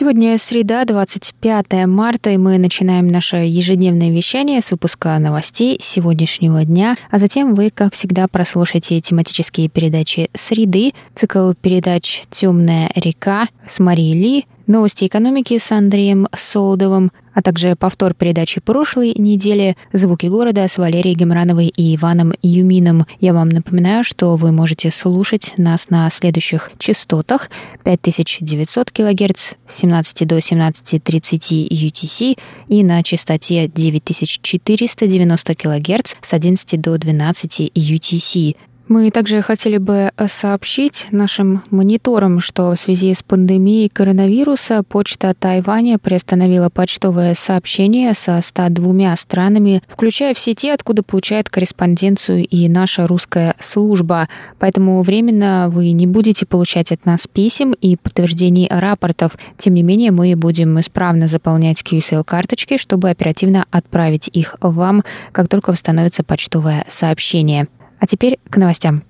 Сегодня среда, 25 марта, и мы начинаем наше ежедневное вещание с выпуска новостей сегодняшнего дня, а затем вы, как всегда, прослушаете тематические передачи «Среды», цикл передач «Темная река» с Марией Ли, новости экономики с Андреем Солдовым, а также повтор передачи прошлой недели «Звуки города» с Валерией Гемрановой и Иваном Юмином. Я вам напоминаю, что вы можете слушать нас на следующих частотах 5900 кГц с 17 до 17.30 UTC и на частоте 9490 кГц с 11 до 12 UTC. Мы также хотели бы сообщить нашим мониторам, что в связи с пандемией коронавируса почта Тайваня приостановила почтовое сообщение со 102 странами, включая все те, откуда получает корреспонденцию и наша русская служба. Поэтому временно вы не будете получать от нас писем и подтверждений рапортов. Тем не менее, мы будем исправно заполнять QSL-карточки, чтобы оперативно отправить их вам, как только восстановится почтовое сообщение. А теперь к новостям.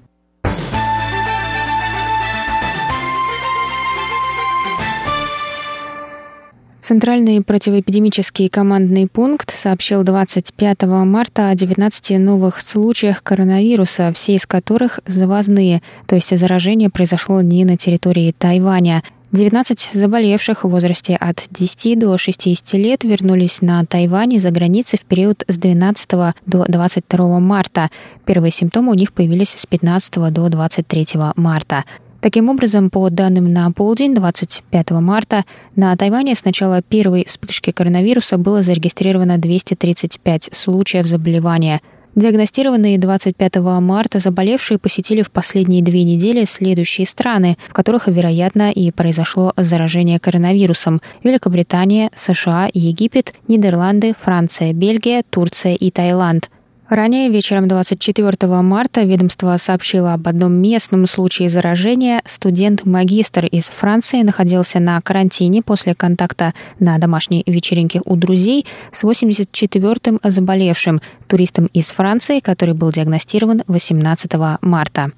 Центральный противоэпидемический командный пункт сообщил 25 марта о 19 новых случаях коронавируса, все из которых завозные, то есть заражение произошло не на территории Тайваня. 19 заболевших в возрасте от 10 до 60 лет вернулись на Тайвань из-за границы в период с 12 до 22 марта. Первые симптомы у них появились с 15 до 23 марта. Таким образом, по данным на полдень 25 марта, на Тайване с начала первой вспышки коронавируса было зарегистрировано 235 случаев заболевания – Диагностированные 25 марта заболевшие посетили в последние две недели следующие страны, в которых, вероятно, и произошло заражение коронавирусом. Великобритания, США, Египет, Нидерланды, Франция, Бельгия, Турция и Таиланд – Ранее, вечером 24 марта, ведомство сообщило об одном местном случае заражения. Студент-магистр из Франции находился на карантине после контакта на домашней вечеринке у друзей с 84-м заболевшим туристом из Франции, который был диагностирован 18 марта.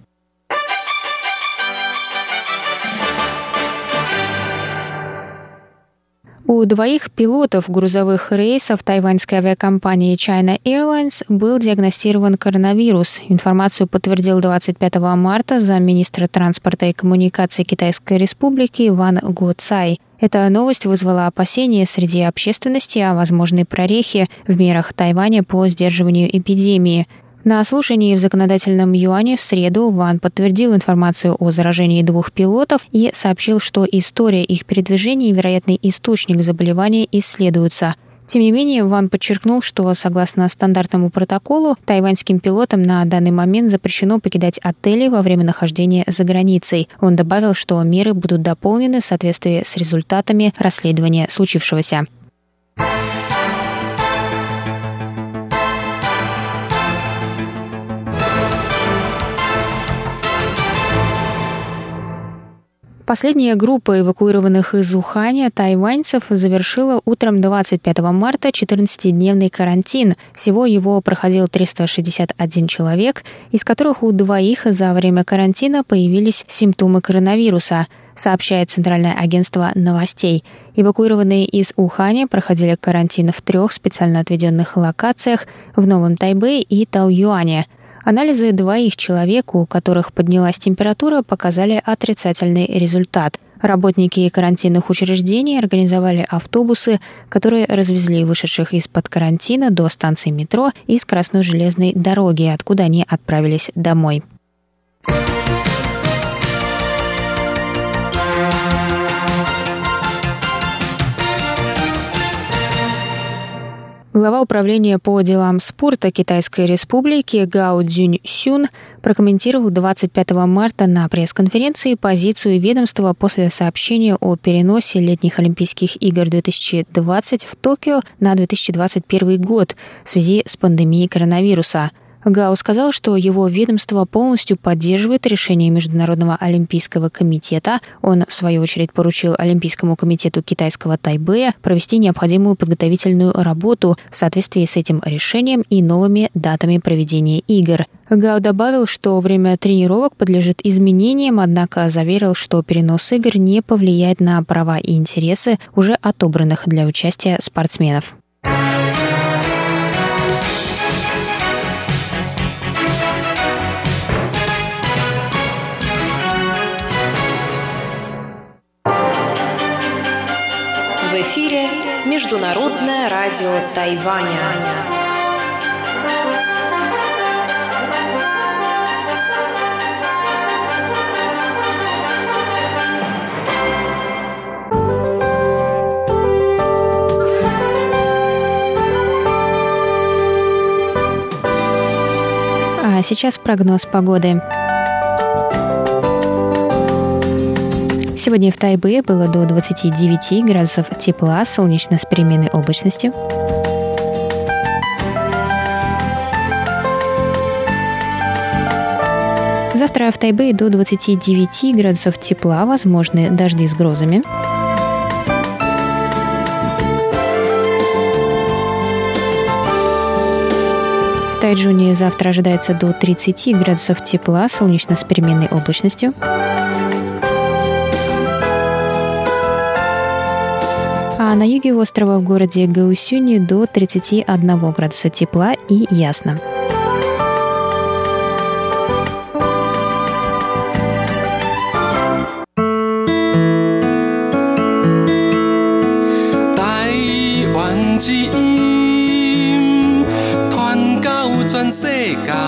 У двоих пилотов грузовых рейсов тайваньской авиакомпании China Airlines был диагностирован коронавирус. Информацию подтвердил 25 марта замминистра транспорта и коммуникации Китайской Республики Ван Го Цай. Эта новость вызвала опасения среди общественности о возможной прорехе в мерах Тайваня по сдерживанию эпидемии – на слушании в законодательном юане в среду Ван подтвердил информацию о заражении двух пилотов и сообщил, что история их передвижения и вероятный источник заболевания исследуются. Тем не менее, Ван подчеркнул, что согласно стандартному протоколу, тайваньским пилотам на данный момент запрещено покидать отели во время нахождения за границей. Он добавил, что меры будут дополнены в соответствии с результатами расследования случившегося. Последняя группа эвакуированных из Уханя тайваньцев завершила утром 25 марта 14-дневный карантин. Всего его проходил 361 человек, из которых у двоих за время карантина появились симптомы коронавируса сообщает Центральное агентство новостей. Эвакуированные из Уханя проходили карантин в трех специально отведенных локациях в Новом Тайбе и Тау-Юане – Анализы двоих человек, у которых поднялась температура, показали отрицательный результат. Работники карантинных учреждений организовали автобусы, которые развезли вышедших из-под карантина до станции метро и скоростной железной дороги, откуда они отправились домой. Глава управления по делам спорта Китайской Республики Гао Цзюнь Сюн прокомментировал 25 марта на пресс-конференции позицию ведомства после сообщения о переносе летних Олимпийских игр 2020 в Токио на 2021 год в связи с пандемией коронавируса – Гао сказал, что его ведомство полностью поддерживает решение Международного олимпийского комитета. Он, в свою очередь, поручил Олимпийскому комитету китайского Тайбэя провести необходимую подготовительную работу в соответствии с этим решением и новыми датами проведения игр. Гао добавил, что время тренировок подлежит изменениям, однако заверил, что перенос игр не повлияет на права и интересы уже отобранных для участия спортсменов. Международное радио Тайваня. А сейчас прогноз погоды. Сегодня в Тайбе было до 29 градусов тепла, солнечно с переменной облачностью. Завтра в Тайбе до 29 градусов тепла, возможны дожди с грозами. В Тайджуне завтра ожидается до 30 градусов тепла, солнечно с переменной облачностью. а на юге острова в городе Гаусюни до 31 градуса тепла и ясно. Тайвань 之音，传到全世界。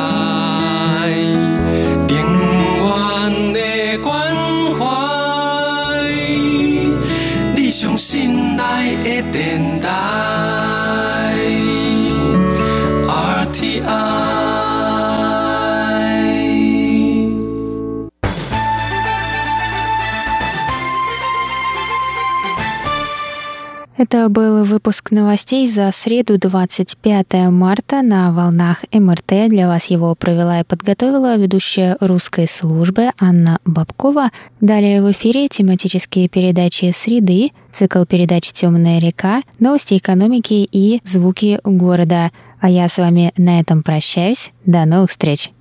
Это был выпуск новостей за среду 25 марта на волнах МРТ. Для вас его провела и подготовила ведущая русской службы Анна Бабкова. Далее в эфире тематические передачи «Среды», цикл передач «Темная река», новости экономики и звуки города. А я с вами на этом прощаюсь. До новых встреч!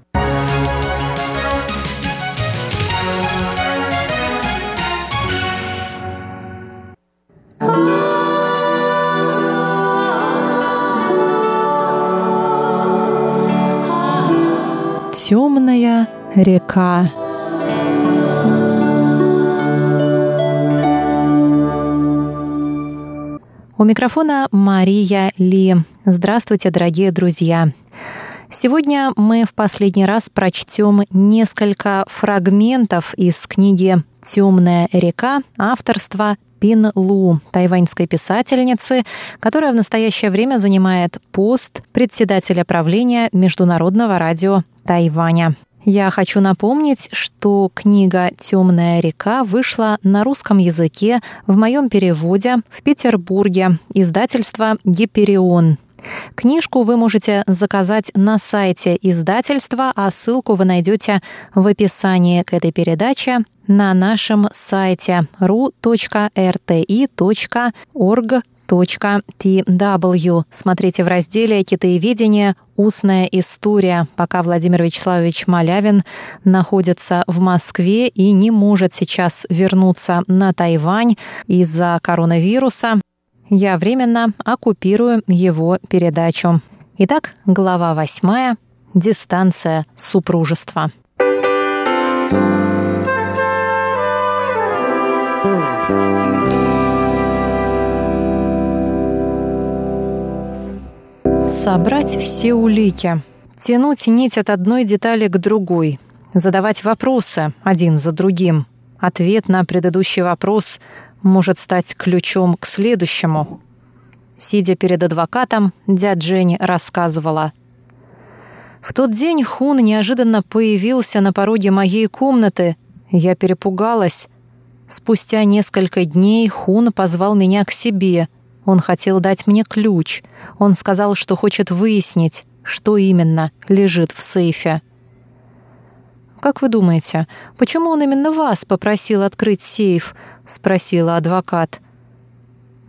Темная река. У микрофона Мария Ли. Здравствуйте, дорогие друзья. Сегодня мы в последний раз прочтем несколько фрагментов из книги «Темная река» авторства Пин Лу, тайваньской писательницы, которая в настоящее время занимает пост председателя правления Международного радио Тайваня. Я хочу напомнить, что книга «Темная река» вышла на русском языке в моем переводе в Петербурге, издательство «Гиперион». Книжку вы можете заказать на сайте издательства, а ссылку вы найдете в описании к этой передаче на нашем сайте ru.rti.org.tw. Смотрите в разделе «Китаеведение. Устная история», пока Владимир Вячеславович Малявин находится в Москве и не может сейчас вернуться на Тайвань из-за коронавируса. Я временно оккупирую его передачу. Итак, глава восьмая. Дистанция супружества. Собрать все улики, тянуть нить от одной детали к другой, задавать вопросы один за другим. Ответ на предыдущий вопрос может стать ключом к следующему. Сидя перед адвокатом, дядь Жень рассказывала. В тот день Хун неожиданно появился на пороге моей комнаты. Я перепугалась. Спустя несколько дней Хун позвал меня к себе. Он хотел дать мне ключ. Он сказал, что хочет выяснить, что именно лежит в сейфе. «Как вы думаете, почему он именно вас попросил открыть сейф?» — спросила адвокат.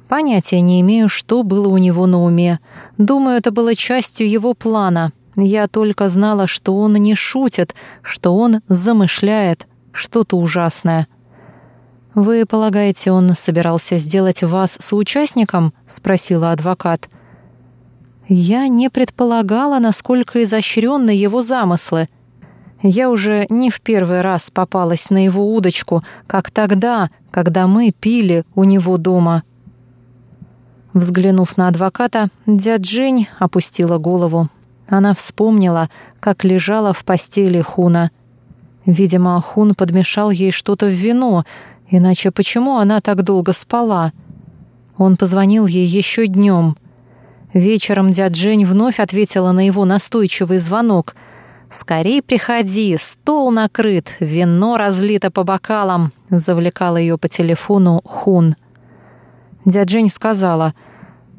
«Понятия не имею, что было у него на уме. Думаю, это было частью его плана. Я только знала, что он не шутит, что он замышляет что-то ужасное». «Вы полагаете, он собирался сделать вас соучастником?» — спросила адвокат. «Я не предполагала, насколько изощренны его замыслы», я уже не в первый раз попалась на его удочку, как тогда, когда мы пили у него дома. Взглянув на адвоката, дядь Жень опустила голову. Она вспомнила, как лежала в постели Хуна. Видимо, Хун подмешал ей что-то в вино, иначе почему она так долго спала? Он позвонил ей еще днем. Вечером дядь Жень вновь ответила на его настойчивый звонок — «Скорей приходи, стол накрыт, вино разлито по бокалам», — завлекала ее по телефону Хун. Дядя Жень сказала,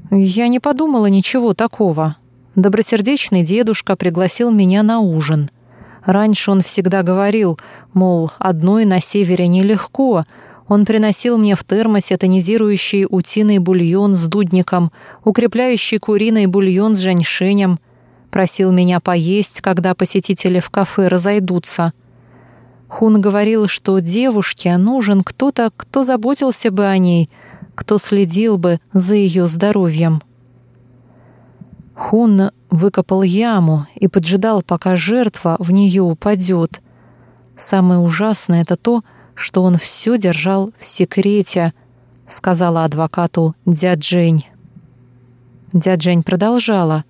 «Я не подумала ничего такого. Добросердечный дедушка пригласил меня на ужин. Раньше он всегда говорил, мол, одной на севере нелегко. Он приносил мне в термосе тонизирующий утиный бульон с дудником, укрепляющий куриный бульон с женьшенем — Просил меня поесть, когда посетители в кафе разойдутся. Хун говорил, что девушке нужен кто-то, кто заботился бы о ней, кто следил бы за ее здоровьем. Хун выкопал яму и поджидал, пока жертва в нее упадет. Самое ужасное это то, что он все держал в секрете, сказала адвокату дядь Жень. Дядь Жень продолжала.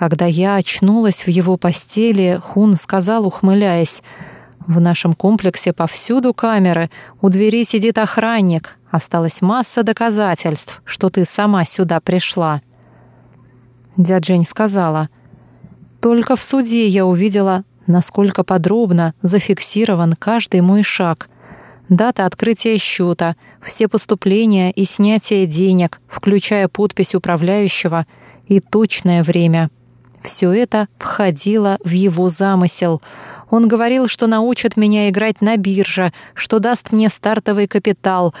Когда я очнулась в его постели, Хун сказал, ухмыляясь, «В нашем комплексе повсюду камеры, у двери сидит охранник. Осталась масса доказательств, что ты сама сюда пришла». Дядя Жень сказала, «Только в суде я увидела, насколько подробно зафиксирован каждый мой шаг. Дата открытия счета, все поступления и снятие денег, включая подпись управляющего, и точное время». Все это входило в его замысел. Он говорил, что научит меня играть на бирже, что даст мне стартовый капитал.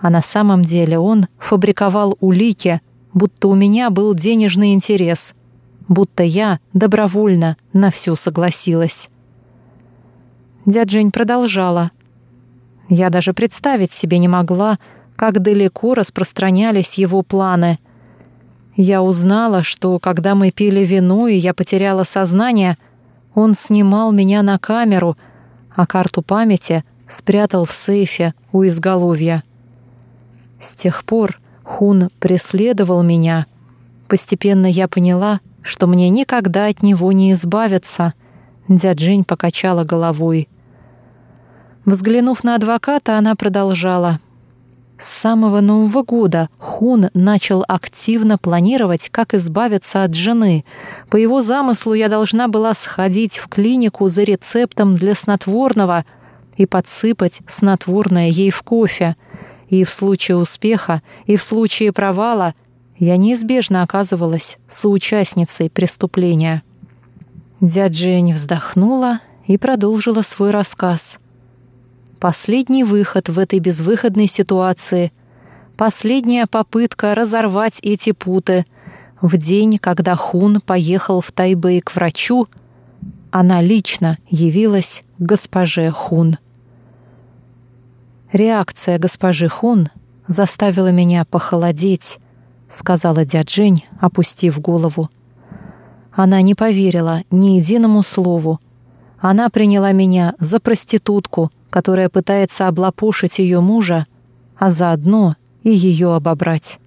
А на самом деле он фабриковал улики, будто у меня был денежный интерес, будто я добровольно на все согласилась. Дядь Жень продолжала. Я даже представить себе не могла, как далеко распространялись его планы — я узнала, что когда мы пили вино и я потеряла сознание, он снимал меня на камеру, а карту памяти спрятал в сейфе у изголовья. С тех пор Хун преследовал меня. Постепенно я поняла, что мне никогда от него не избавиться. Дядь Жень покачала головой. Взглянув на адвоката, она продолжала — с самого Нового года Хун начал активно планировать, как избавиться от жены. По его замыслу я должна была сходить в клинику за рецептом для снотворного и подсыпать снотворное ей в кофе. И в случае успеха, и в случае провала я неизбежно оказывалась соучастницей преступления. Дядя Жень вздохнула и продолжила свой рассказ — Последний выход в этой безвыходной ситуации. Последняя попытка разорвать эти путы. В день, когда Хун поехал в Тайбэй к врачу, она лично явилась госпоже Хун. Реакция госпожи Хун заставила меня похолодеть, сказала дяджень, опустив голову. Она не поверила ни единому слову. Она приняла меня за проститутку, которая пытается облапошить ее мужа, а заодно и ее обобрать.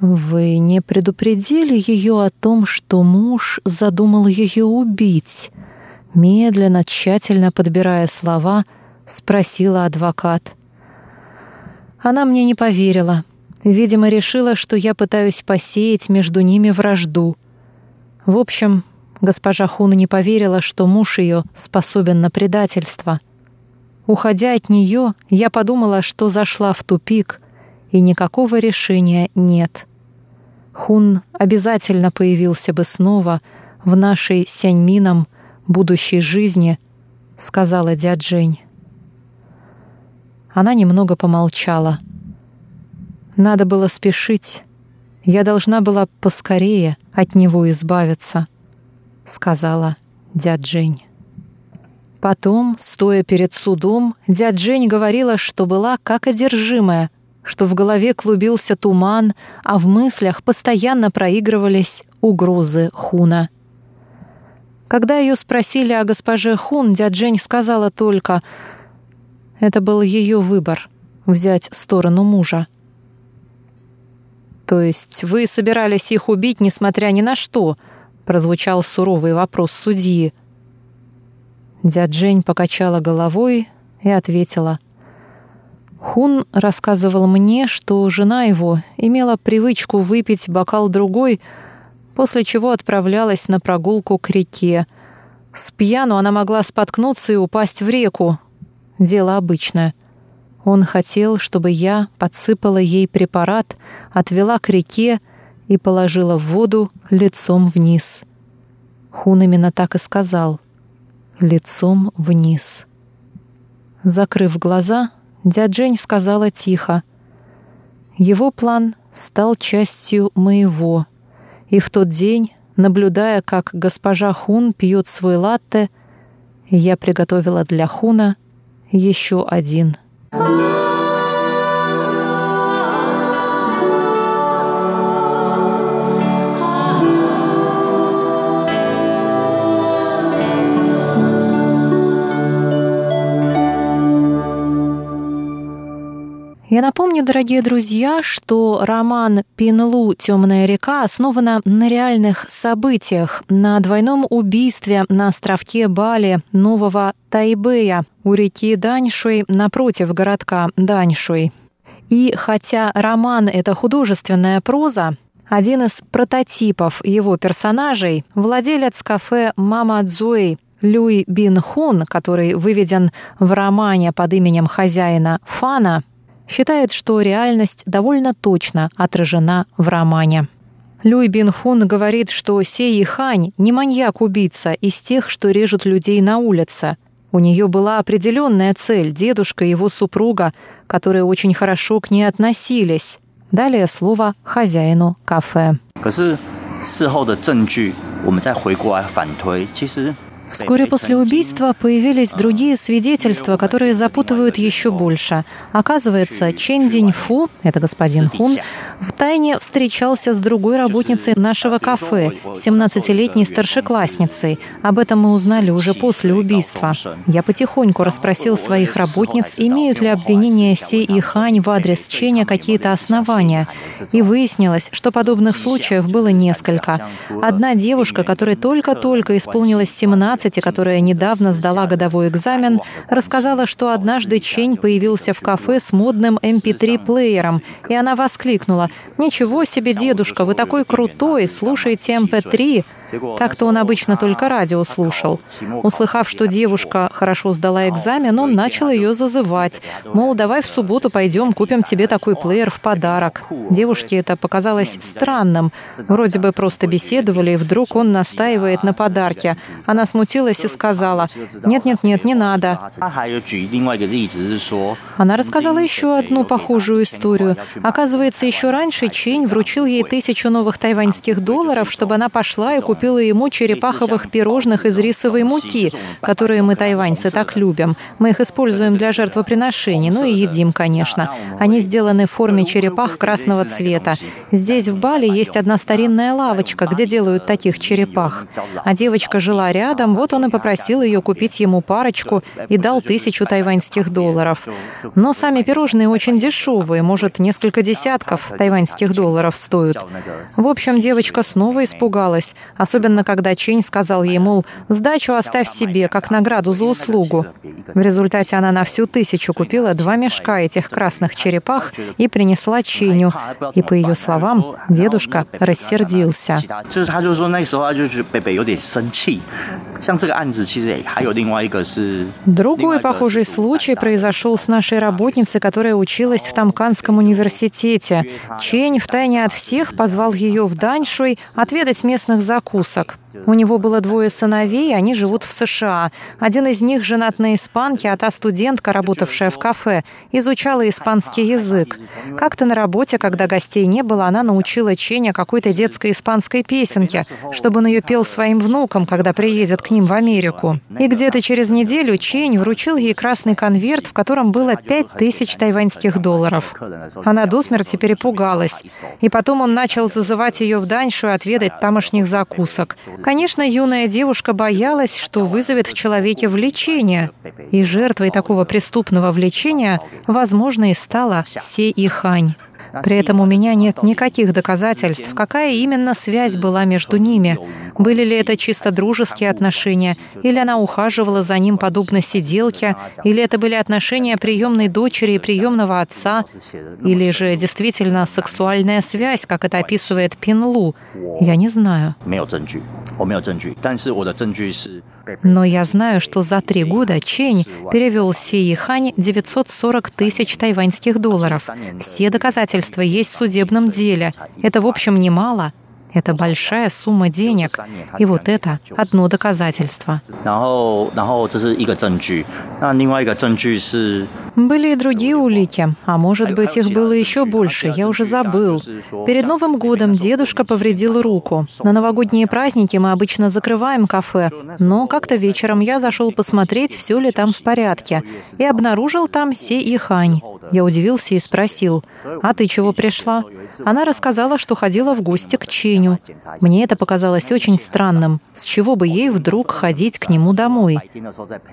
«Вы не предупредили ее о том, что муж задумал ее убить?» Медленно, тщательно подбирая слова, спросила адвокат. Она мне не поверила. Видимо, решила, что я пытаюсь посеять между ними вражду. В общем, госпожа Хуна не поверила, что муж ее способен на предательство. Уходя от нее, я подумала, что зашла в тупик, и никакого решения нет. Хун обязательно появился бы снова в нашей сяньмином будущей жизни, сказала дяджень. Она немного помолчала — надо было спешить. Я должна была поскорее от него избавиться, сказала дядь Жень. Потом, стоя перед судом, дядь Жень говорила, что была как одержимая, что в голове клубился туман, а в мыслях постоянно проигрывались угрозы Хуна. Когда ее спросили о госпоже Хун, дядь Жень сказала только, это был ее выбор — взять сторону мужа — «То есть вы собирались их убить, несмотря ни на что?» — прозвучал суровый вопрос судьи. Дядь Жень покачала головой и ответила. Хун рассказывал мне, что жена его имела привычку выпить бокал другой, после чего отправлялась на прогулку к реке. С пьяну она могла споткнуться и упасть в реку. Дело обычное. Он хотел, чтобы я подсыпала ей препарат, отвела к реке и положила в воду лицом вниз. Хун именно так и сказал. Лицом вниз. Закрыв глаза, дядь Жень сказала тихо. Его план стал частью моего. И в тот день, наблюдая, как госпожа Хун пьет свой латте, я приготовила для Хуна еще один — я напомню, дорогие друзья, что роман «Пинлу. Темная река» основана на реальных событиях, на двойном убийстве на островке Бали Нового Тайбэя у реки Даньшуй напротив городка Даньшуй. И хотя роман — это художественная проза, один из прототипов его персонажей — владелец кафе «Мама Цзуэй» Люй Бин Хун, который выведен в романе под именем хозяина Фана, считает, что реальность довольно точно отражена в романе. Люй Бин Хун говорит, что Сей Хань не маньяк-убийца из тех, что режут людей на улице — у нее была определенная цель – дедушка и его супруга, которые очень хорошо к ней относились. Далее слово хозяину кафе. 可是事后的证据，我们再回过来反推，其实 Вскоре после убийства появились другие свидетельства, которые запутывают еще больше. Оказывается, Чен Динь Фу, это господин Хун, в тайне встречался с другой работницей нашего кафе, 17-летней старшеклассницей. Об этом мы узнали уже после убийства. Я потихоньку расспросил своих работниц, имеют ли обвинения Се и Хань в адрес Ченя какие-то основания. И выяснилось, что подобных случаев было несколько. Одна девушка, которой только-только исполнилось 17, 15, которая недавно сдала годовой экзамен, рассказала, что однажды Чень появился в кафе с модным MP3-плеером, эм и она воскликнула «Ничего себе, дедушка, вы такой крутой, слушаете MP3!» Так-то он обычно только радио слушал. Услыхав, что девушка хорошо сдала экзамен, он начал ее зазывать. Мол, давай в субботу пойдем, купим тебе такой плеер в подарок. Девушке это показалось странным. Вроде бы просто беседовали, и вдруг он настаивает на подарке. Она смутилась и сказала, нет-нет-нет, не надо. Она рассказала еще одну похожую историю. Оказывается, еще раньше Чень вручил ей тысячу новых тайваньских долларов, чтобы она пошла и купила купила ему черепаховых пирожных из рисовой муки, которые мы, тайваньцы, так любим. Мы их используем для жертвоприношений, ну и едим, конечно. Они сделаны в форме черепах красного цвета. Здесь, в Бали, есть одна старинная лавочка, где делают таких черепах. А девочка жила рядом, вот он и попросил ее купить ему парочку и дал тысячу тайваньских долларов. Но сами пирожные очень дешевые, может, несколько десятков тайваньских долларов стоят. В общем, девочка снова испугалась, а Особенно, когда Чень сказал ей, мол, сдачу оставь себе, как награду за услугу. В результате она на всю тысячу купила два мешка этих красных черепах и принесла Ченю. И, по ее словам, дедушка рассердился. Другой похожий случай произошел с нашей работницей, которая училась в Тамканском университете. Чень втайне от всех позвал ее в Даньшуй отведать местных закусок закусок. У него было двое сыновей, они живут в США. Один из них женат на испанке, а та студентка, работавшая в кафе, изучала испанский язык. Как-то на работе, когда гостей не было, она научила Ченя какой-то детской испанской песенке, чтобы он ее пел своим внукам, когда приедет к ним в Америку. И где-то через неделю Чень вручил ей красный конверт, в котором было пять тысяч тайваньских долларов. Она до смерти перепугалась. И потом он начал зазывать ее в Даньшу и отведать тамошних закусок. Конечно, юная девушка боялась, что вызовет в человеке влечение, и жертвой такого преступного влечения, возможно, и стала Се Ихань. При этом у меня нет никаких доказательств, какая именно связь была между ними. Были ли это чисто дружеские отношения, или она ухаживала за ним подобно сиделке, или это были отношения приемной дочери и приемного отца, или же действительно сексуальная связь, как это описывает Пинлу. Я не знаю. Но я знаю, что за три года Чень перевел Сеи Хань 940 тысяч тайваньских долларов. Все доказательства есть в судебном деле. Это, в общем, немало. Это большая сумма денег. И вот это одно доказательство. Были и другие улики, а может быть, их было еще больше, я уже забыл. Перед Новым годом дедушка повредил руку. На новогодние праздники мы обычно закрываем кафе, но как-то вечером я зашел посмотреть, все ли там в порядке, и обнаружил там Се и Хань. Я удивился и спросил, «А ты чего пришла?» Она рассказала, что ходила в гости к Ченю. Мне это показалось очень странным. С чего бы ей вдруг ходить к нему домой?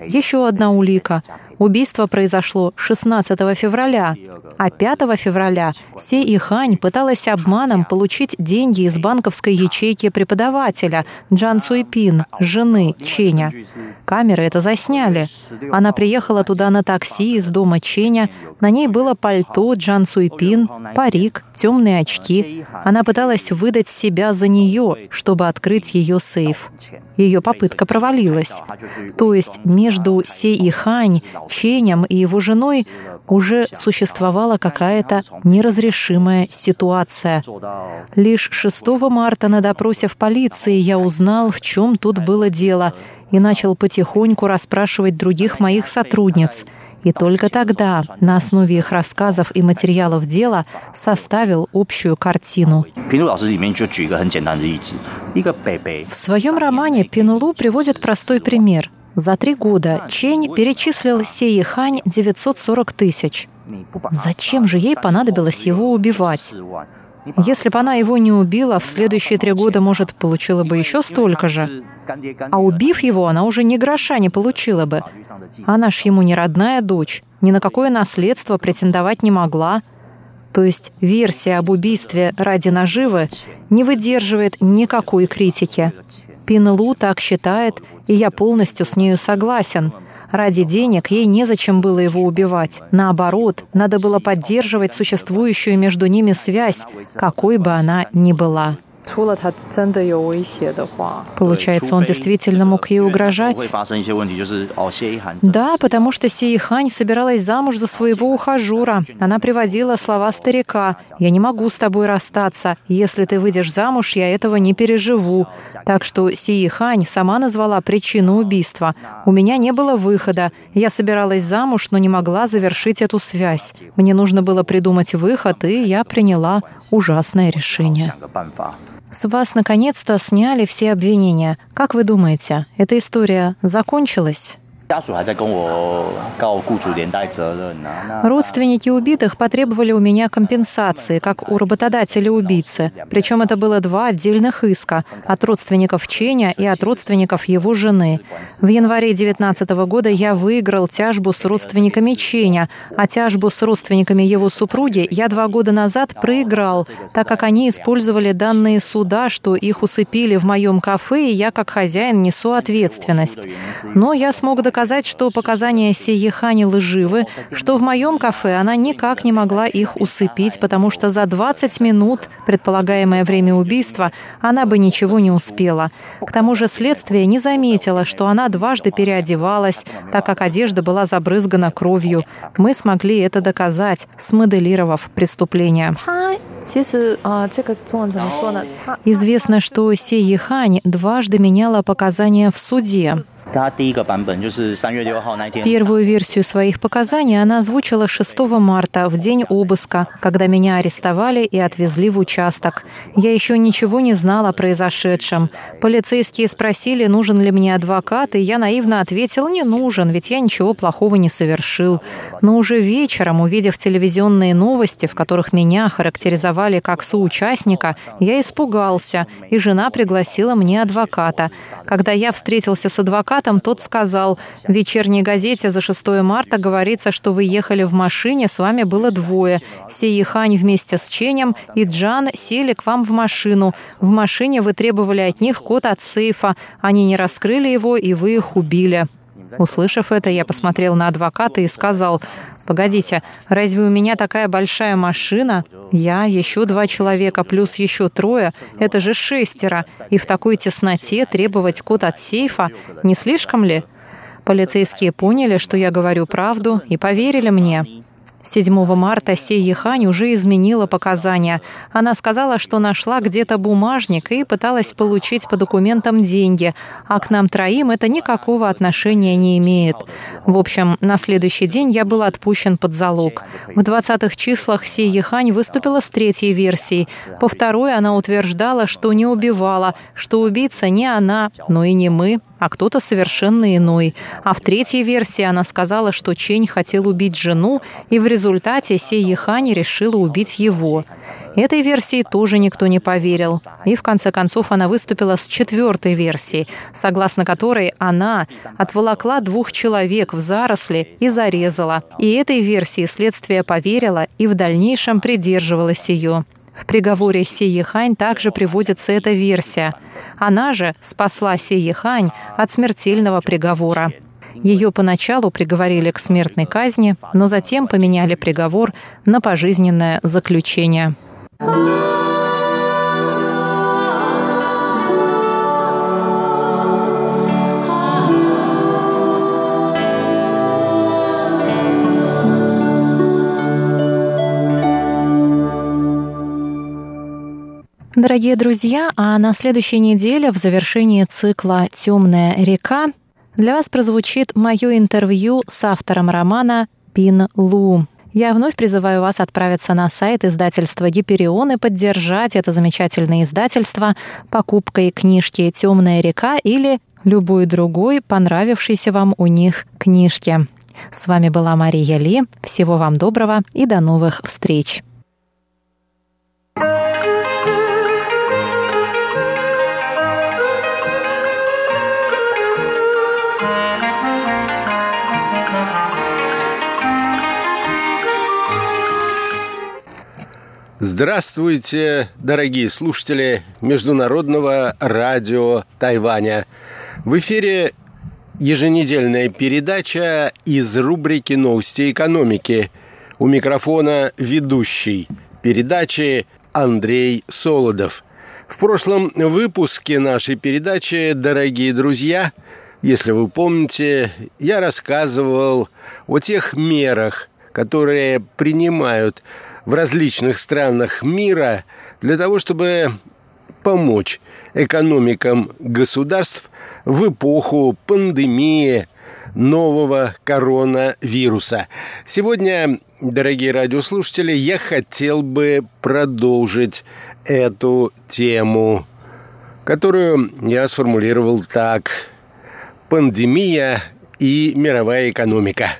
Еще одна улика. Убийство произошло 16 февраля, а 5 февраля Се и Хань пыталась обманом получить деньги из банковской ячейки преподавателя Джан Цуйпин, жены Ченя. Камеры это засняли. Она приехала туда на такси из дома Ченя. На ней было пальто Джан Цуйпин, парик, темные очки. Она пыталась выдать себя за нее, чтобы открыть ее сейф. Ее попытка провалилась. То есть между Се и Хань Ченем и его женой уже существовала какая-то неразрешимая ситуация. Лишь 6 марта на допросе в полиции я узнал, в чем тут было дело, и начал потихоньку расспрашивать других моих сотрудниц. И только тогда, на основе их рассказов и материалов дела, составил общую картину. В своем романе Пинулу приводит простой пример – за три года Чень перечислил Сеи Хань 940 тысяч. Зачем же ей понадобилось его убивать? Если бы она его не убила, в следующие три года, может, получила бы еще столько же. А убив его, она уже ни гроша не получила бы. Она ж ему не родная дочь, ни на какое наследство претендовать не могла. То есть версия об убийстве ради наживы не выдерживает никакой критики. Пинлу так считает, и я полностью с нею согласен. Ради денег ей незачем было его убивать. Наоборот, надо было поддерживать существующую между ними связь, какой бы она ни была. Получается, он действительно мог ей угрожать? Да, потому что Сейхань собиралась замуж за своего ухажера. Она приводила слова старика. «Я не могу с тобой расстаться. Если ты выйдешь замуж, я этого не переживу». Так что Сейхань сама назвала причину убийства. «У меня не было выхода. Я собиралась замуж, но не могла завершить эту связь. Мне нужно было придумать выход, и я приняла ужасное решение». С вас наконец-то сняли все обвинения. Как вы думаете, эта история закончилась? Родственники убитых потребовали у меня компенсации, как у работодателя убийцы. Причем это было два отдельных иска – от родственников Ченя и от родственников его жены. В январе 2019 года я выиграл тяжбу с родственниками Ченя, а тяжбу с родственниками его супруги я два года назад проиграл, так как они использовали данные суда, что их усыпили в моем кафе, и я как хозяин несу ответственность. Но я смог доказать, что показания Сеехани лживы, что в моем кафе она никак не могла их усыпить, потому что за 20 минут, предполагаемое время убийства, она бы ничего не успела. К тому же следствие не заметило, что она дважды переодевалась, так как одежда была забрызгана кровью. Мы смогли это доказать, смоделировав преступление. Известно, что Се Ехань дважды меняла показания в суде. Первую версию своих показаний она озвучила 6 марта, в день обыска, когда меня арестовали и отвезли в участок. Я еще ничего не знала о произошедшем. Полицейские спросили, нужен ли мне адвокат, и я наивно ответил, не нужен, ведь я ничего плохого не совершил. Но уже вечером, увидев телевизионные новости, в которых меня характеризовали как соучастника, я испугался, и жена пригласила мне адвоката. Когда я встретился с адвокатом, тот сказал, в вечерней газете за 6 марта говорится, что вы ехали в машине, с вами было двое. Сеихань вместе с Ченем и Джан сели к вам в машину. В машине вы требовали от них код от сейфа. Они не раскрыли его, и вы их убили. Услышав это, я посмотрел на адвоката и сказал, «Погодите, разве у меня такая большая машина? Я, еще два человека, плюс еще трое. Это же шестеро. И в такой тесноте требовать код от сейфа не слишком ли?» Полицейские поняли, что я говорю правду, и поверили мне. 7 марта Сей Ехань уже изменила показания. Она сказала, что нашла где-то бумажник и пыталась получить по документам деньги, а к нам троим это никакого отношения не имеет. В общем, на следующий день я был отпущен под залог. В 20-х числах Сей Ехань выступила с третьей версией. По второй она утверждала, что не убивала, что убийца не она, но и не мы а кто-то совершенно иной. А в третьей версии она сказала, что Чень хотел убить жену, и в результате Сей Ехань решила убить его. Этой версии тоже никто не поверил. И в конце концов она выступила с четвертой версией, согласно которой она отволокла двух человек в заросли и зарезала. И этой версии следствие поверило и в дальнейшем придерживалось ее. В приговоре Си Ехань также приводится эта версия. Она же спасла Си Ехань от смертельного приговора. Ее поначалу приговорили к смертной казни, но затем поменяли приговор на пожизненное заключение. Дорогие друзья, а на следующей неделе в завершении цикла «Темная река» для вас прозвучит мое интервью с автором романа Пин Лу. Я вновь призываю вас отправиться на сайт издательства «Гиперион» и поддержать это замечательное издательство покупкой книжки «Темная река» или любой другой понравившейся вам у них книжки. С вами была Мария Ли. Всего вам доброго и до новых встреч! Здравствуйте, дорогие слушатели Международного радио Тайваня. В эфире еженедельная передача из рубрики «Новости экономики». У микрофона ведущий передачи Андрей Солодов. В прошлом выпуске нашей передачи, дорогие друзья, если вы помните, я рассказывал о тех мерах, которые принимают в различных странах мира для того, чтобы помочь экономикам государств в эпоху пандемии нового коронавируса. Сегодня, дорогие радиослушатели, я хотел бы продолжить эту тему, которую я сформулировал так. Пандемия и мировая экономика.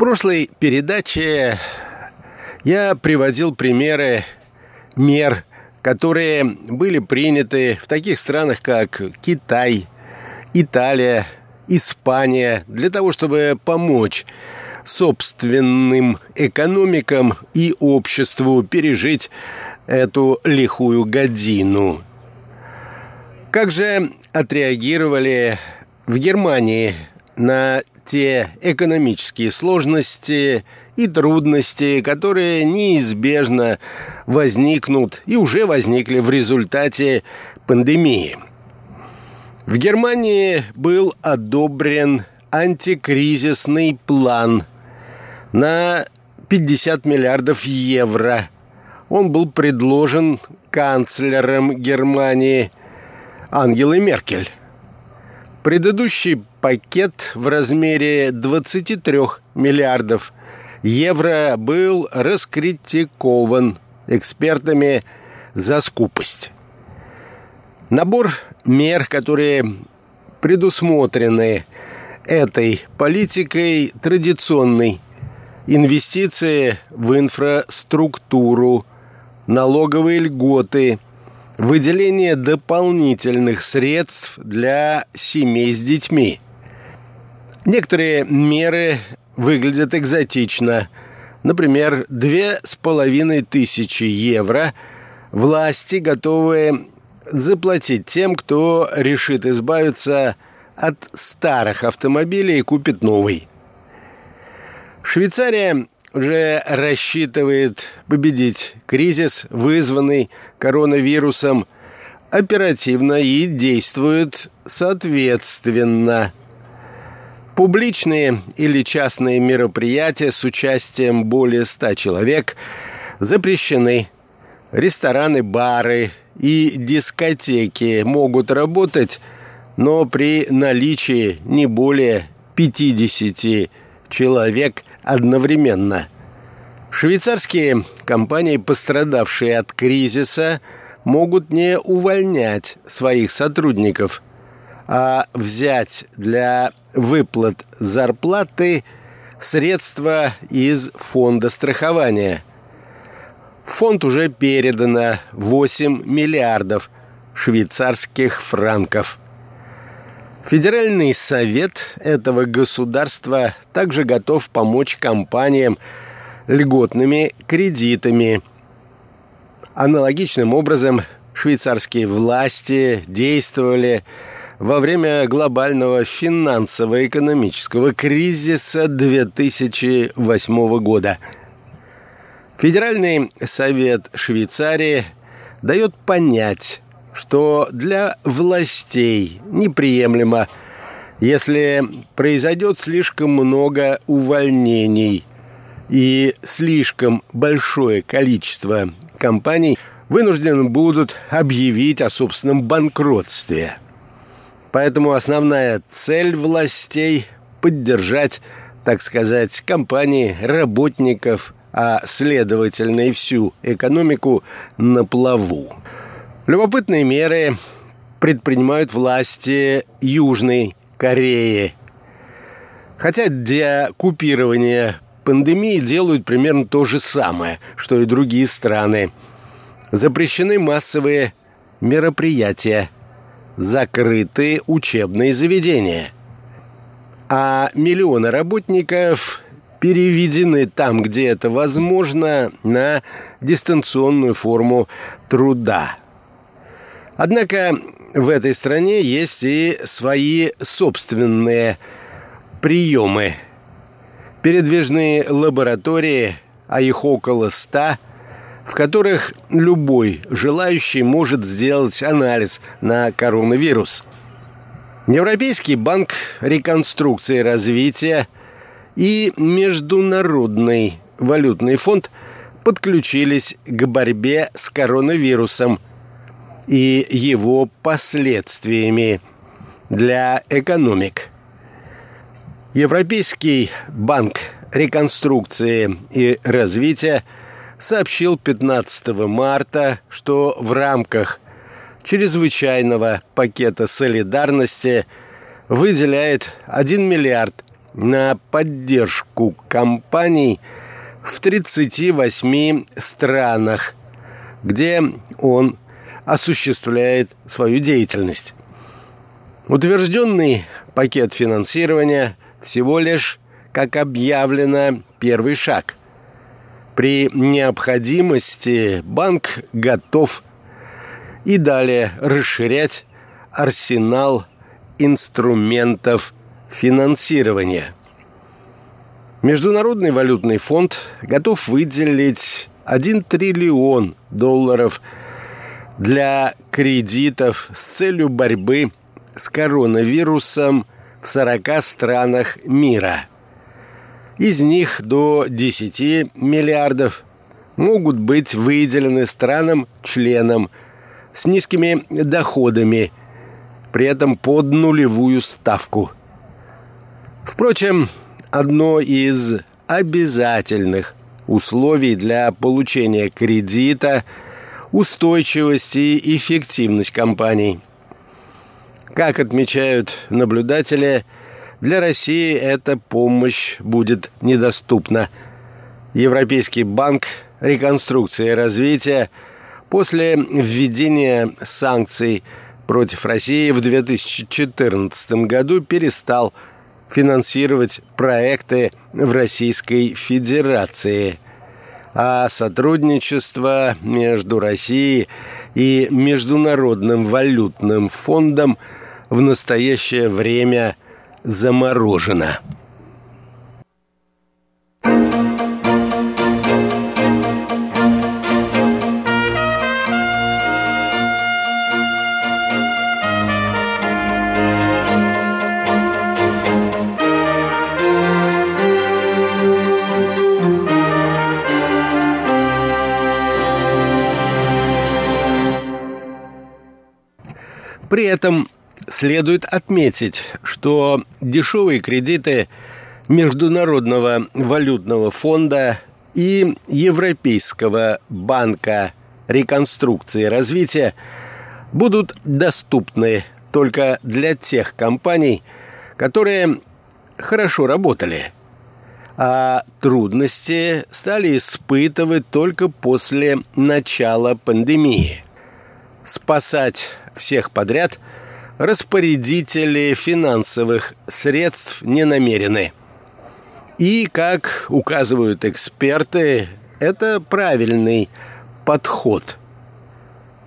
Прошлой передаче я приводил примеры мер, которые были приняты в таких странах, как Китай, Италия, Испания, для того, чтобы помочь собственным экономикам и обществу пережить эту лихую годину. Как же отреагировали в Германии на те экономические сложности и трудности, которые неизбежно возникнут и уже возникли в результате пандемии. В Германии был одобрен антикризисный план на 50 миллиардов евро. Он был предложен канцлером Германии Ангелой Меркель. Предыдущий пакет в размере 23 миллиардов евро был раскритикован экспертами за скупость. Набор мер, которые предусмотрены этой политикой, традиционный. Инвестиции в инфраструктуру, налоговые льготы – выделение дополнительных средств для семей с детьми. Некоторые меры выглядят экзотично. Например, две с половиной тысячи евро власти готовы заплатить тем, кто решит избавиться от старых автомобилей и купит новый. Швейцария уже рассчитывает победить кризис, вызванный коронавирусом, оперативно и действует соответственно. Публичные или частные мероприятия с участием более ста человек запрещены. Рестораны, бары и дискотеки могут работать, но при наличии не более 50 человек одновременно. Швейцарские компании, пострадавшие от кризиса, могут не увольнять своих сотрудников, а взять для выплат зарплаты средства из фонда страхования. В фонд уже передано 8 миллиардов швейцарских франков – Федеральный совет этого государства также готов помочь компаниям льготными кредитами. Аналогичным образом швейцарские власти действовали во время глобального финансово-экономического кризиса 2008 года. Федеральный совет Швейцарии дает понять, что для властей неприемлемо, если произойдет слишком много увольнений и слишком большое количество компаний вынуждены будут объявить о собственном банкротстве. Поэтому основная цель властей – поддержать, так сказать, компании, работников, а следовательно и всю экономику на плаву. Любопытные меры предпринимают власти Южной Кореи. Хотя для купирования пандемии делают примерно то же самое, что и другие страны. Запрещены массовые мероприятия, закрыты учебные заведения. А миллионы работников переведены там, где это возможно, на дистанционную форму труда – Однако в этой стране есть и свои собственные приемы. Передвижные лаборатории, а их около ста, в которых любой желающий может сделать анализ на коронавирус. Европейский банк реконструкции и развития и Международный валютный фонд подключились к борьбе с коронавирусом – и его последствиями для экономик. Европейский банк реконструкции и развития сообщил 15 марта, что в рамках чрезвычайного пакета солидарности выделяет 1 миллиард на поддержку компаний в 38 странах, где он осуществляет свою деятельность. Утвержденный пакет финансирования всего лишь, как объявлено, первый шаг. При необходимости банк готов и далее расширять арсенал инструментов финансирования. Международный валютный фонд готов выделить 1 триллион долларов для кредитов с целью борьбы с коронавирусом в 40 странах мира. Из них до 10 миллиардов могут быть выделены странам-членам с низкими доходами, при этом под нулевую ставку. Впрочем, одно из обязательных условий для получения кредита – устойчивость и эффективность компаний – как отмечают наблюдатели, для России эта помощь будет недоступна. Европейский банк реконструкции и развития после введения санкций против России в 2014 году перестал финансировать проекты в Российской Федерации. А сотрудничество между Россией и Международным валютным фондом – в настоящее время заморожена. При этом Следует отметить, что дешевые кредиты Международного валютного фонда и Европейского банка реконструкции и развития будут доступны только для тех компаний, которые хорошо работали, а трудности стали испытывать только после начала пандемии. Спасать всех подряд – распорядители финансовых средств не намерены. И, как указывают эксперты, это правильный подход.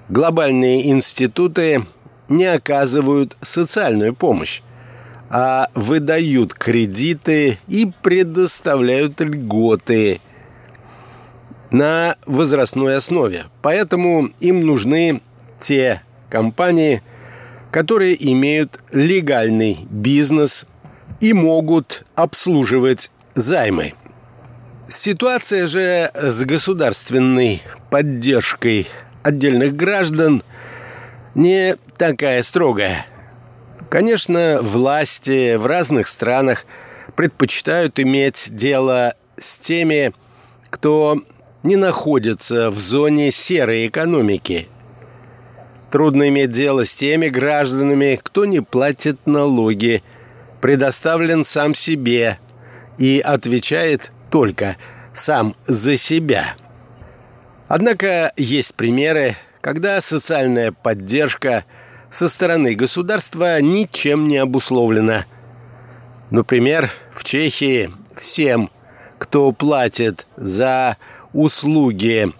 Глобальные институты не оказывают социальную помощь, а выдают кредиты и предоставляют льготы на возрастной основе. Поэтому им нужны те компании – которые имеют легальный бизнес и могут обслуживать займы. Ситуация же с государственной поддержкой отдельных граждан не такая строгая. Конечно, власти в разных странах предпочитают иметь дело с теми, кто не находится в зоне серой экономики – Трудно иметь дело с теми гражданами, кто не платит налоги, предоставлен сам себе и отвечает только сам за себя. Однако есть примеры, когда социальная поддержка со стороны государства ничем не обусловлена. Например, в Чехии всем, кто платит за услуги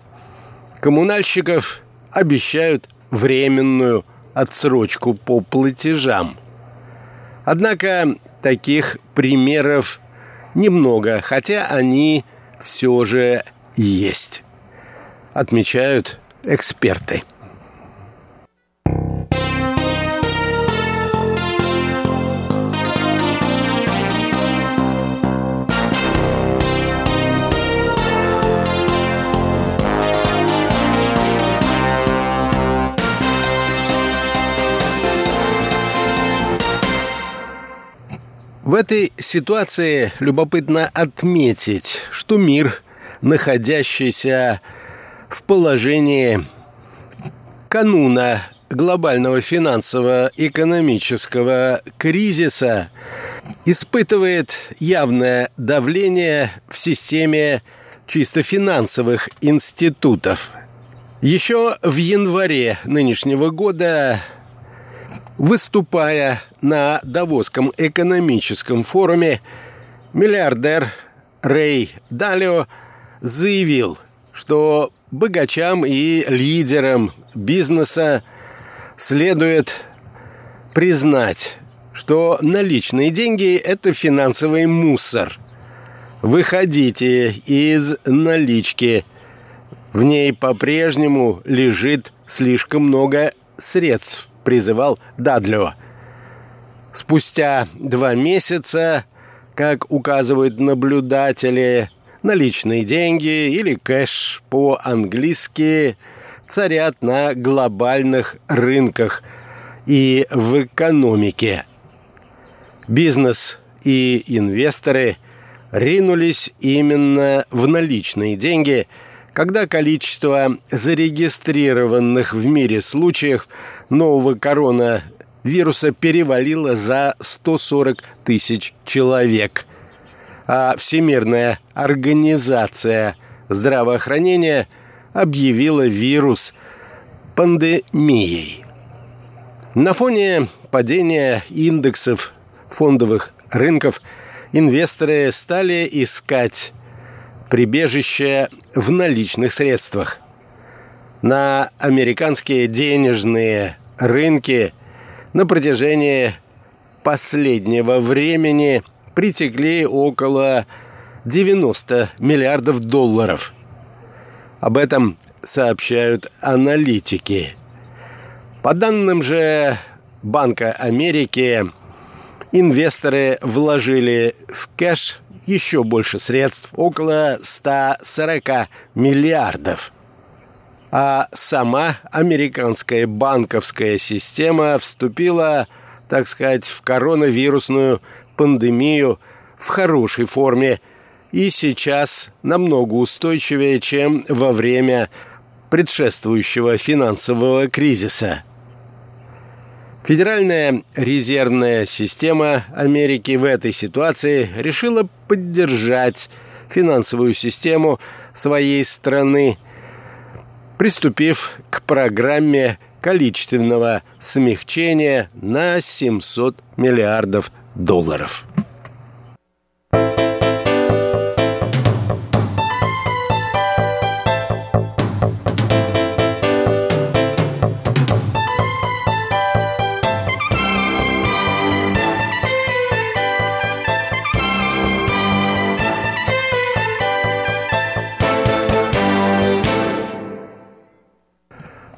коммунальщиков, обещают временную отсрочку по платежам. Однако таких примеров немного, хотя они все же есть, отмечают эксперты. В этой ситуации любопытно отметить, что мир, находящийся в положении кануна глобального финансово-экономического кризиса, испытывает явное давление в системе чисто финансовых институтов. Еще в январе нынешнего года, выступая на Давосском экономическом форуме, миллиардер Рэй Далио заявил, что богачам и лидерам бизнеса следует признать, что наличные деньги – это финансовый мусор. Выходите из налички. В ней по-прежнему лежит слишком много средств, призывал Дадлио. Спустя два месяца, как указывают наблюдатели, наличные деньги или кэш по-английски царят на глобальных рынках и в экономике – Бизнес и инвесторы ринулись именно в наличные деньги, когда количество зарегистрированных в мире случаев нового коронавируса перевалило за 140 тысяч человек. А Всемирная организация здравоохранения объявила вирус пандемией. На фоне падения индексов фондовых рынков инвесторы стали искать прибежище в наличных средствах. На американские денежные рынки на протяжении последнего времени притекли около 90 миллиардов долларов. Об этом сообщают аналитики. По данным же Банка Америки, инвесторы вложили в кэш еще больше средств, около 140 миллиардов. А сама американская банковская система вступила, так сказать, в коронавирусную пандемию в хорошей форме и сейчас намного устойчивее, чем во время предшествующего финансового кризиса – Федеральная резервная система Америки в этой ситуации решила поддержать финансовую систему своей страны, приступив к программе количественного смягчения на 700 миллиардов долларов.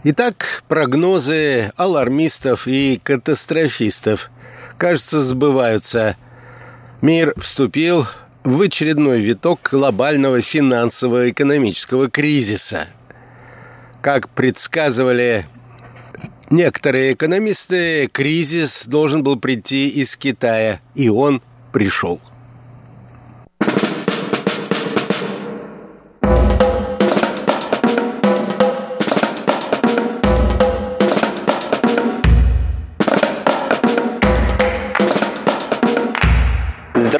Итак, прогнозы алармистов и катастрофистов, кажется, сбываются. Мир вступил в очередной виток глобального финансово-экономического кризиса. Как предсказывали некоторые экономисты, кризис должен был прийти из Китая, и он пришел.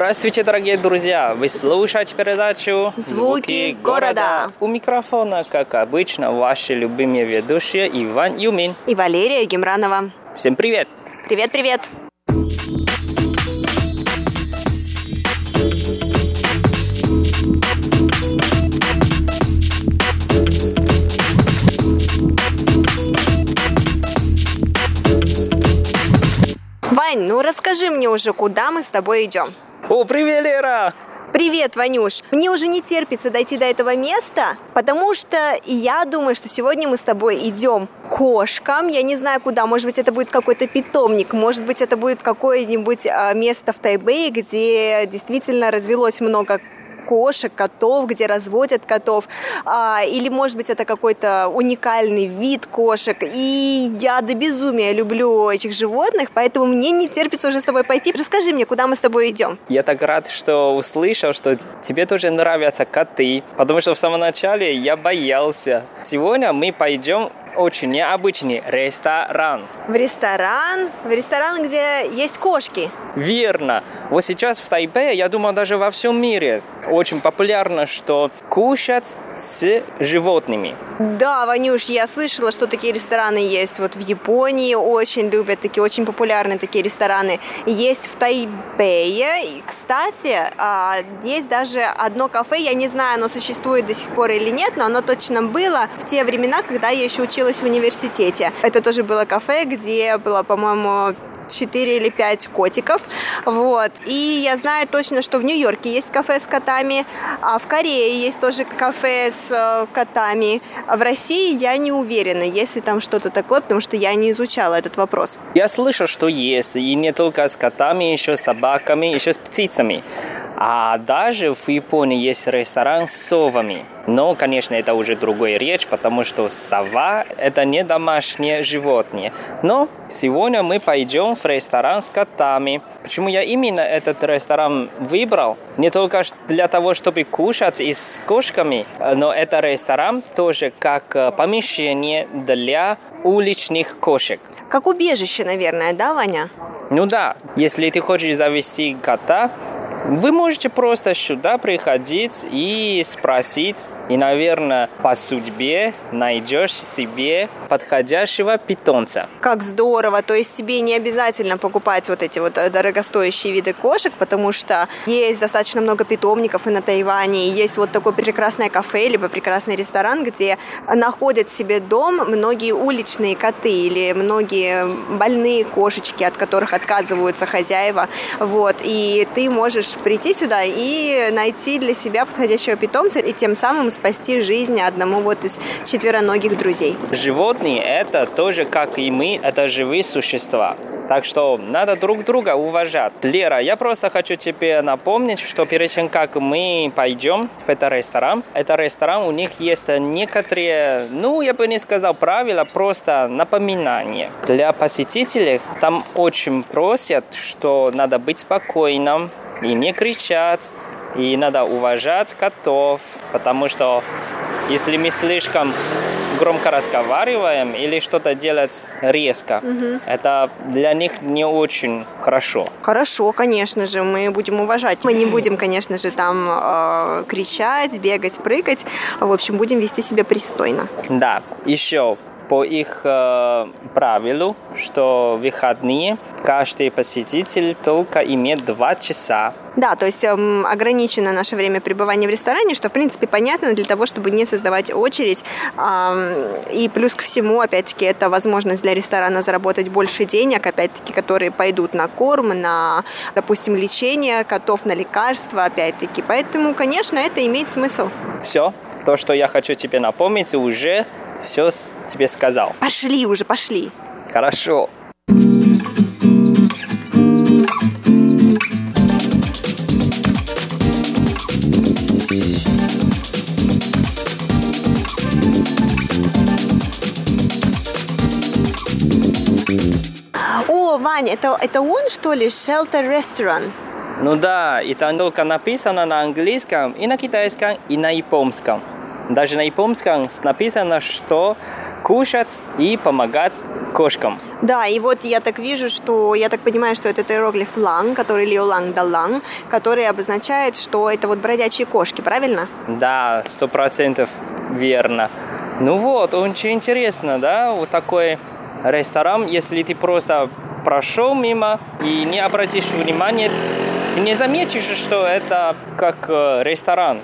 Здравствуйте, дорогие друзья! Вы слушаете передачу «Звуки города». У микрофона, как обычно, ваши любимые ведущие Иван Юмин и Валерия Гемранова. Всем привет! Привет-привет! Вань, ну расскажи мне уже, куда мы с тобой идем? О, привет, Лера! Привет, Ванюш! Мне уже не терпится дойти до этого места, потому что я думаю, что сегодня мы с тобой идем кошкам. Я не знаю куда. Может быть, это будет какой-то питомник, может быть, это будет какое-нибудь а, место в Тайбэе, где действительно развелось много кошек, котов, где разводят котов, а, или, может быть, это какой-то уникальный вид кошек. И я до безумия люблю этих животных, поэтому мне не терпится уже с тобой пойти. Расскажи мне, куда мы с тобой идем? Я так рад, что услышал, что тебе тоже нравятся коты, потому что в самом начале я боялся. Сегодня мы пойдем очень необычный ресторан. В ресторан? В ресторан, где есть кошки? Верно. Вот сейчас в Тайбе, я думаю, даже во всем мире очень популярно, что кушать с животными. Да, Ванюш, я слышала, что такие рестораны есть. Вот в Японии очень любят такие, очень популярные такие рестораны. Есть в Тайбэе. И, кстати, а, есть даже одно кафе, я не знаю, оно существует до сих пор или нет, но оно точно было в те времена, когда я еще училась в университете. Это тоже было кафе, где было, по-моему, 4 или 5 котиков. Вот. И я знаю точно, что в Нью-Йорке есть кафе с котами, а в Корее есть тоже кафе с э, котами. А в России я не уверена, есть ли там что-то такое, потому что я не изучала этот вопрос. Я слышал, что есть, и не только с котами, еще с собаками, еще с птицами. А даже в Японии есть ресторан с совами. Но, конечно, это уже другая речь, потому что сова – это не домашнее животное. Но сегодня мы пойдем в ресторан с котами. Почему я именно этот ресторан выбрал? Не только для того, чтобы кушать и с кошками, но это ресторан тоже как э, помещение для уличных кошек. Как убежище, наверное, да, Ваня? Ну да, если ты хочешь завести кота, вы можете просто сюда приходить и спросить, и, наверное, по судьбе найдешь себе подходящего питомца. Как здорово! То есть тебе не обязательно покупать вот эти вот э, дорогостоящие виды кошек, потому что есть достаточно много питомников и на Тайване, и есть вот такое прекрасное кафе, либо прекрасный ресторан, где находят себе дом многие уличные коты или многие больные кошечки, от которых отказываются хозяева. Вот. И ты можешь прийти сюда и найти для себя подходящего питомца и тем самым спасти жизнь одному вот из четвероногих друзей. Животные – это тоже, как и мы, это живые существа. Так что надо друг друга уважать. Лера, я просто хочу тебе напомнить, что перед тем, как мы пойдем в этот ресторан, это ресторан, у них есть некоторые, ну, я бы не сказал правила, просто напоминания. Для посетителей там очень просят, что надо быть спокойным, и не кричать, и надо уважать котов, потому что если мы слишком громко разговариваем или что-то делать резко, угу. это для них не очень хорошо. Хорошо, конечно же, мы будем уважать. Мы не будем, конечно же, там э, кричать, бегать, прыгать. В общем, будем вести себя пристойно. Да, еще по их э, правилу, что выходные каждый посетитель только имеет два часа. Да, то есть эм, ограничено наше время пребывания в ресторане, что в принципе понятно для того, чтобы не создавать очередь. Эм, и плюс ко всему, опять-таки, это возможность для ресторана заработать больше денег, опять-таки, которые пойдут на корм, на, допустим, лечение котов, на лекарства, опять-таки. Поэтому, конечно, это имеет смысл. Все, то, что я хочу тебе напомнить, уже все тебе сказал. Пошли уже, пошли. Хорошо. О, Ваня, это, это он, что ли, Shelter Restaurant? Ну да, и там только написано на английском, и на китайском, и на японском. Даже на японском написано, что кушать и помогать кошкам. Да, и вот я так вижу, что я так понимаю, что это иероглиф 浪, который 流浪的浪, который обозначает, что это вот бродячие кошки, правильно? Да, сто процентов верно. Ну вот, очень интересно, да, вот такой ресторан, если ты просто прошел мимо и не обратишь внимания, ты не заметишь, что это как э, ресторан.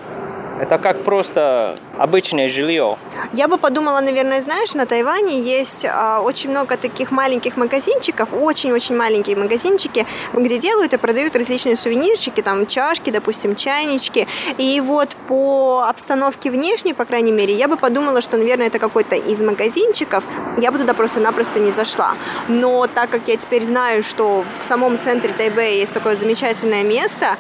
Это как просто обычное жилье. Я бы подумала, наверное, знаешь, на Тайване есть а, очень много таких маленьких магазинчиков, очень-очень маленькие магазинчики, где делают и продают различные сувенирчики, там чашки, допустим, чайнички. И вот по обстановке внешней, по крайней мере, я бы подумала, что, наверное, это какой-то из магазинчиков. Я бы туда просто-напросто не зашла. Но так как я теперь знаю, что в самом центре Тайбэя есть такое замечательное место,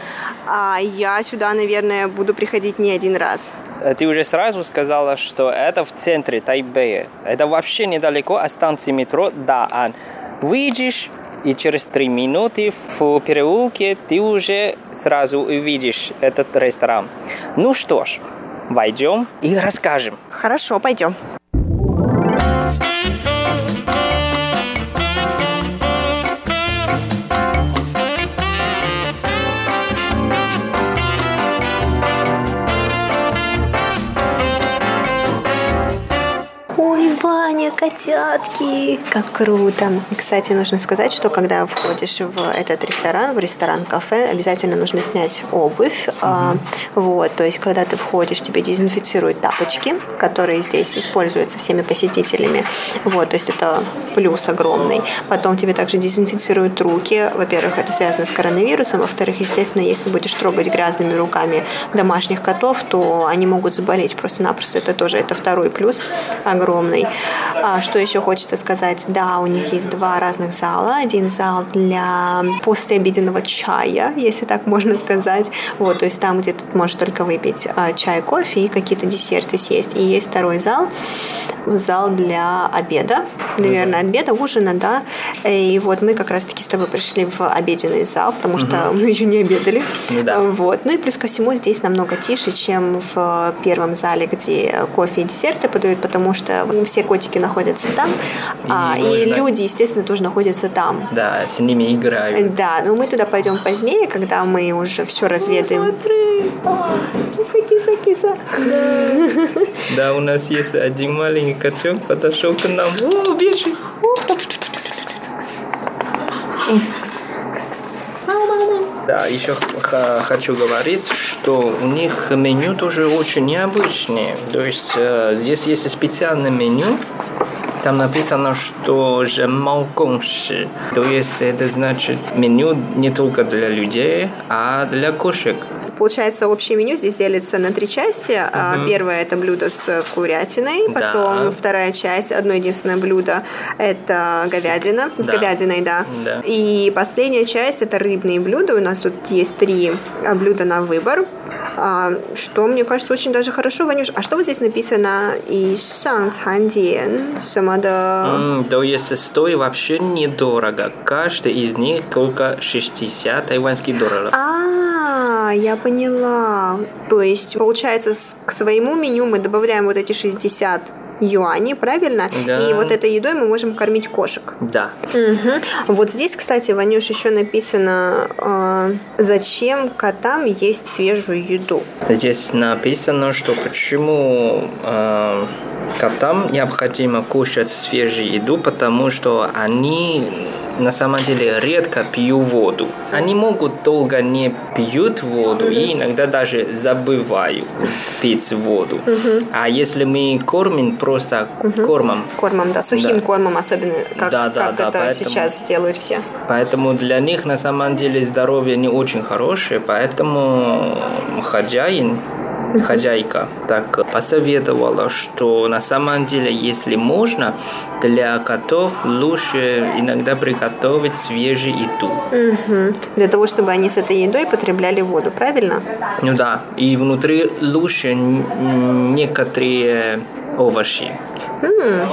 а я сюда, наверное, буду приходить не один раз. Ты уже сразу сказала, что это в центре Тайбэя. Это вообще недалеко от станции метро Даан. Выйдешь, и через три минуты в переулке ты уже сразу увидишь этот ресторан. Ну что ж, войдем и расскажем. Хорошо, пойдем. Котятки! Как круто! Кстати, нужно сказать, что когда входишь в этот ресторан, в ресторан-кафе, обязательно нужно снять обувь. А, вот, то есть, когда ты входишь, тебе дезинфицируют тапочки, которые здесь используются всеми посетителями. Вот, то есть это плюс огромный. Потом тебе также дезинфицируют руки. Во-первых, это связано с коронавирусом. Во-вторых, естественно, если будешь трогать грязными руками домашних котов, то они могут заболеть просто-напросто. Это тоже это второй плюс огромный. А что еще хочется сказать? Да, у них есть два разных зала. Один зал для послеобеденного чая, если так можно сказать. Вот, то есть там, где ты можешь только выпить а, чай, кофе и какие-то десерты съесть. И есть второй зал, зал для обеда, наверное, обеда, ужина, да. И вот мы как раз-таки с тобой пришли в обеденный зал, потому что угу. мы еще не обедали. Ну да. Вот. Ну и плюс ко всему здесь намного тише, чем в первом зале, где кофе и десерты подают, потому что все котики находятся там, и, а, и люди, естественно, тоже находятся там. Да, с ними играют. Да, но мы туда пойдем позднее, когда мы уже все разведаем. Смотри, киса, киса, киса. Да. да, у нас есть один маленький котенок подошел к нам. О, бежит. Да, еще хочу говорить, что у них меню тоже очень необычное. То есть э, здесь есть специальное меню, там написано, что же малконши. То есть это значит меню не только для людей, а для кошек. Получается, общее меню здесь делится на три части. Угу. Первое – это блюдо с курятиной. Потом да. вторая часть, одно единственное блюдо – это говядина. С да. говядиной, да. да. И последняя часть – это рыбные блюда. У нас тут есть три а, блюда на выбор. А, что, мне кажется, очень даже хорошо, Ванюш. А что вот здесь написано? И шанг цан сама да. То есть стоит вообще недорого. Каждый из них только 60 тайваньских долларов. А, я поняла. То есть, получается, к своему меню мы добавляем вот эти 60 юаней, правильно? Да. И вот этой едой мы можем кормить кошек. Да. Угу. Вот здесь, кстати, Ванюш, еще написано, э, зачем котам есть свежую еду. Здесь написано, что почему э, котам необходимо кушать свежую еду, потому что они на самом деле редко пьют воду. Они могут долго не пьют воду и иногда даже забывают пить воду. А если мы кормим просто кормом. Кормом, да, сухим да. кормом особенно, как, да, да, как да, это поэтому, сейчас делают все. Поэтому для них на самом деле здоровье не очень хорошее, поэтому хозяин хозяйка так посоветовала, что на самом деле, если можно, для котов лучше иногда приготовить свежую еду. Угу. Для того, чтобы они с этой едой потребляли воду, правильно? Ну да. И внутри лучше некоторые овощи. М-м.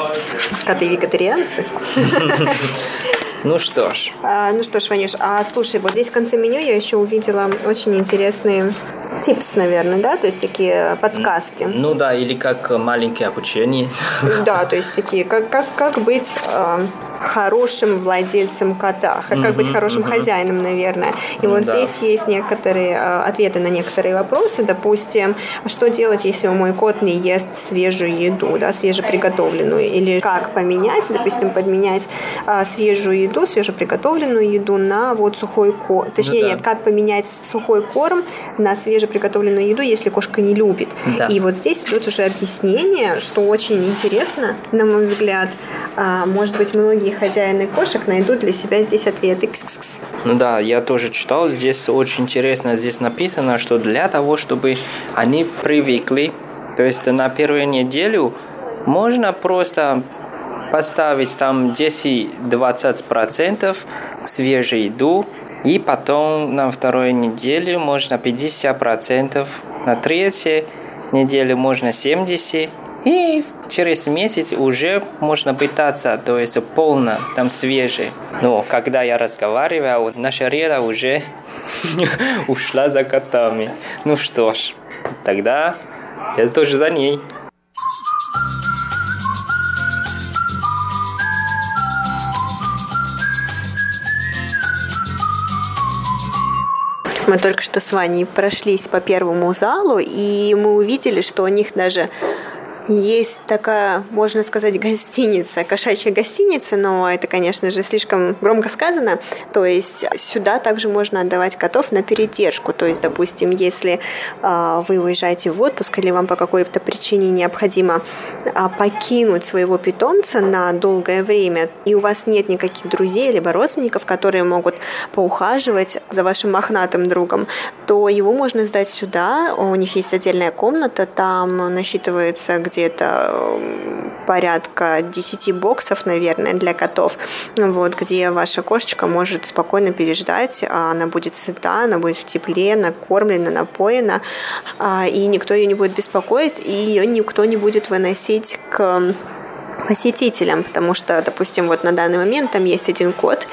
Коты вегетарианцы? Ну что ж. А, ну что ж, Ванюш, а слушай, вот здесь в конце меню я еще увидела очень интересные типс, наверное, да, то есть такие подсказки. Ну да, или как маленькие обучения. Да, то есть такие, как, как, как быть э, хорошим владельцем кота, как, как быть хорошим хозяином, наверное. И вот да. здесь есть некоторые э, ответы на некоторые вопросы, допустим, что делать, если мой кот не ест свежую еду, да, свежеприготовленную, или как поменять, допустим, подменять э, свежую еду, свежеприготовленную еду на вот сухой корм. Точнее, ну, да. нет, как поменять сухой корм на свежеприготовленную еду, если кошка не любит. Да. И вот здесь идет уже объяснение, что очень интересно, на мой взгляд. А, может быть, многие хозяины кошек найдут для себя здесь ответы. Кс-кс-кс. Ну да, я тоже читал, здесь очень интересно, здесь написано, что для того, чтобы они привыкли, то есть на первую неделю можно просто поставить там 10-20% свежей еду, и потом на второй неделе можно 50%, на третьей неделе можно 70%, и через месяц уже можно питаться, то есть полно, там свежий. Но когда я разговаривал, наша Рера уже ушла за котами. Ну что ж, тогда я тоже за ней. Мы только что с Ваней прошлись по первому залу, и мы увидели, что у них даже есть такая, можно сказать, гостиница, кошачья гостиница, но это, конечно же, слишком громко сказано. То есть сюда также можно отдавать котов на передержку. То есть, допустим, если э, вы уезжаете в отпуск или вам по какой-то причине необходимо э, покинуть своего питомца на долгое время, и у вас нет никаких друзей либо родственников, которые могут поухаживать за вашим мохнатым другом, то его можно сдать сюда. У них есть отдельная комната, там насчитывается где где-то порядка 10 боксов, наверное, для котов, вот, где ваша кошечка может спокойно переждать, а она будет сыта, она будет в тепле, накормлена, напоена, а, и никто ее не будет беспокоить, и ее никто не будет выносить к посетителям, потому что, допустим, вот на данный момент там есть один кот,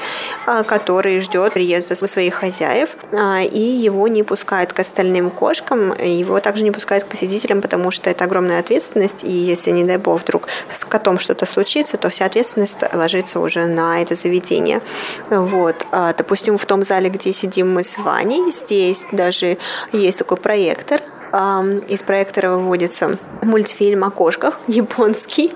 а, который ждет приезда своих хозяев, а, и его не пускают к остальным кошкам, его также не пускают к посетителям, потому что это огромная ответственность, и если, не дай бог, вдруг с котом что-то случится, то вся ответственность ложится уже на это заведение. Вот. А, допустим, в том зале, где сидим мы с Ваней, здесь даже есть такой проектор, из проектора выводится мультфильм о кошках, японский.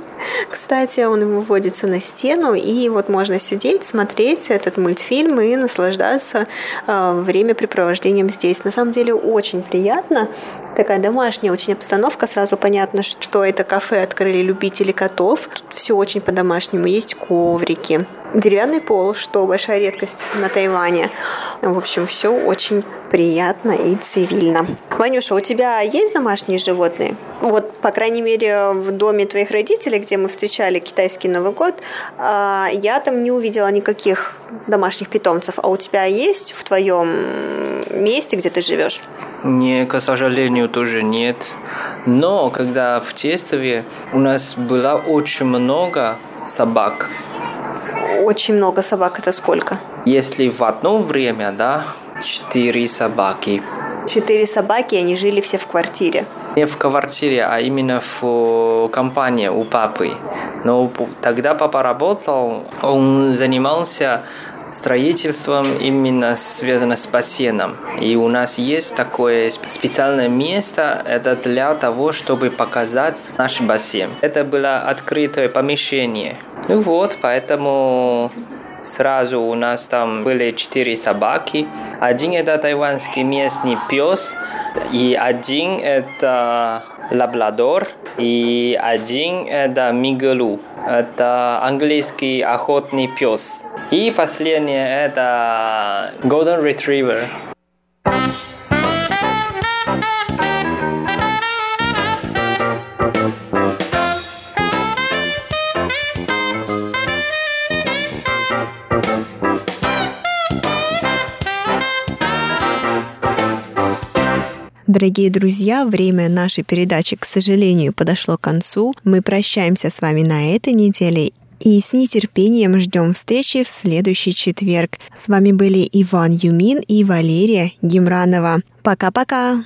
Кстати, он выводится на стену, и вот можно сидеть, смотреть этот мультфильм и наслаждаться э, времяпрепровождением здесь. На самом деле очень приятно. Такая домашняя очень обстановка. Сразу понятно, что это кафе открыли любители котов. Тут все очень по-домашнему. Есть коврики, деревянный пол, что большая редкость на Тайване. В общем, все очень приятно и цивильно. Ванюша, у тебя есть домашние животные? Вот, по крайней мере, в доме твоих родителей, где мы встречали китайский Новый год, а, я там не увидела никаких домашних питомцев. А у тебя есть в твоем месте, где ты живешь? Не, к сожалению, тоже нет. Но когда в детстве у нас было очень много собак, очень много собак это сколько? Если в одно время, да, четыре собаки. Четыре собаки, они жили все в квартире? Не в квартире, а именно в компании у папы. Но тогда папа работал, он занимался строительством именно связано с бассейном. И у нас есть такое специальное место, это для того, чтобы показать наш бассейн. Это было открытое помещение. Ну вот, поэтому Сразу у нас там были четыре собаки. Один это тайванский местный пес, и один это лабрадор, и один это мигалу. Это английский охотный пес. И последнее это Golden Retriever. Дорогие друзья, время нашей передачи, к сожалению, подошло к концу. Мы прощаемся с вами на этой неделе и с нетерпением ждем встречи в следующий четверг. С вами были Иван Юмин и Валерия Гимранова. Пока-пока!